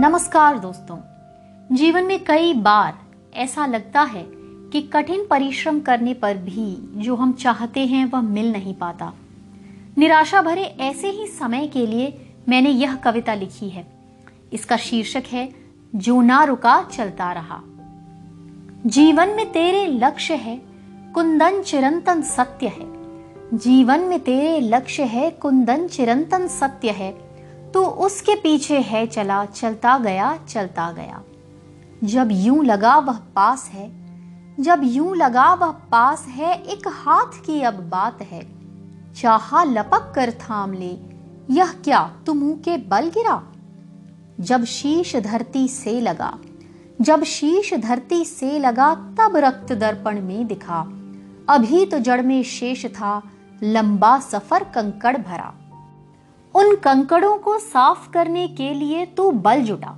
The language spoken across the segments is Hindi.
नमस्कार दोस्तों। जीवन में कई बार ऐसा लगता है कि कठिन परिश्रम करने पर भी जो हम चाहते हैं वह मिल नहीं पाता। निराशा भरे ऐसे ही समय के लिए मैंने यह कविता लिखी है। इसका शीर्षक है, जो ना रुका चलता रहा। जीवन में तेरे लक्ष्य है, कुंदन चिरंतन सत्य है। जीवन में तेरे लक्ष्य है, कुंदन चिरंतन सत्य है। तो उसके पीछे है चला, चलता गया चलता गया। जब यूँ लगा वह पास है, जब यूँ लगा वह पास है, एक हाथ की अब बात है। चाहा लपक कर थाम ले, यह क्या तुम के बल गिरा? जब शीश धरती से लगा, जब शीश धरती से लगा, तब रक्त दर्पण में दिखा। अभी तो जड़ में शेष था, लंबा सफ़र कंकड़ भरा। उन कंकड़ों को साफ़ करने के लिए तू बल जुटा।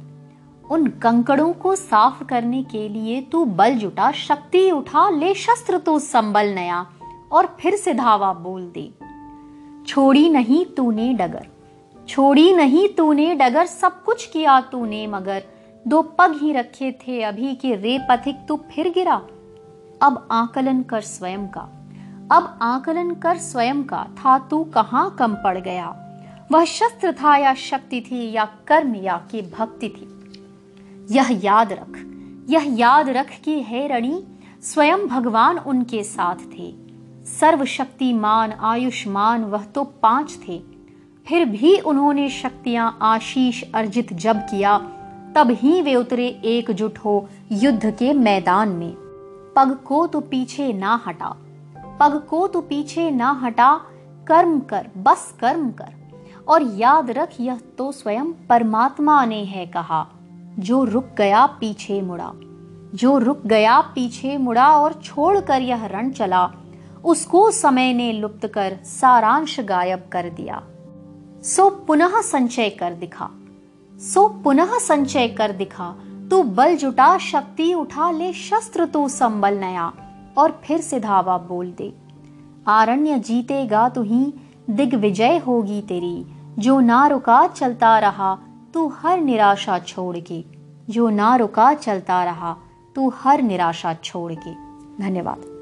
उन कंकड़ों को साफ़ करने के लिए तू बल जुटा। शक्ति उठा, ले शस्त्र तू संबल नया, और फिर से धावा बोल दे। छोड़ी नहीं तूने डगर, छोड़ी नहीं तूने डगर, सब कुछ किया तूने मगर। दो पग ही रखे थे अभी के रे पथिक तू फिर गिरा। अब आकलन कर स्वयं का, अब आकलन कर स्वयं का। था तू कहाँ कम पड़ गया? वह शस्त्र था या शक्ति थी या कर्म या की भक्ति थी। यह याद रख, यह याद रख कि हे रणी, स्वयं भगवान उनके साथ थे। सर्वशक्तिमान, आयुष्मान वह तो पाँच थे। फिर भी उन्होंने शक्तियाँ आशीष अर्जित जब किया, तब ही वे उतरे एकजुट हो युद्ध के मैदान में। पग को तो पीछे ना हटा, पग को तो पीछे ना हटा, कर्म कर, बस कर्म कर। और याद रख यह तो स्वयं परमात्मा ने है कहा। जो रुक गया पीछे मुड़ा, जो रुक गया पीछे मुड़ा और छोड़कर यह रण चला, उसको समय ने लुप्त कर सारांश गायब कर दिया। सो पुनः संचय कर दिखा, सो पुनः संचय कर दिखा, तू बल जुटा, शक्ति उठा, ले शस्त्र तू संबल नया, और फिर से धावा बोल दे। आरण्य जीतेगा तू ही दिग्विजय होगी तेरी। जो ना रुका चलता रहा, तू हर निराशा छोड़ के। जो ना रुका चलता रहा, तू हर निराशा छोड़ के। धन्यवाद।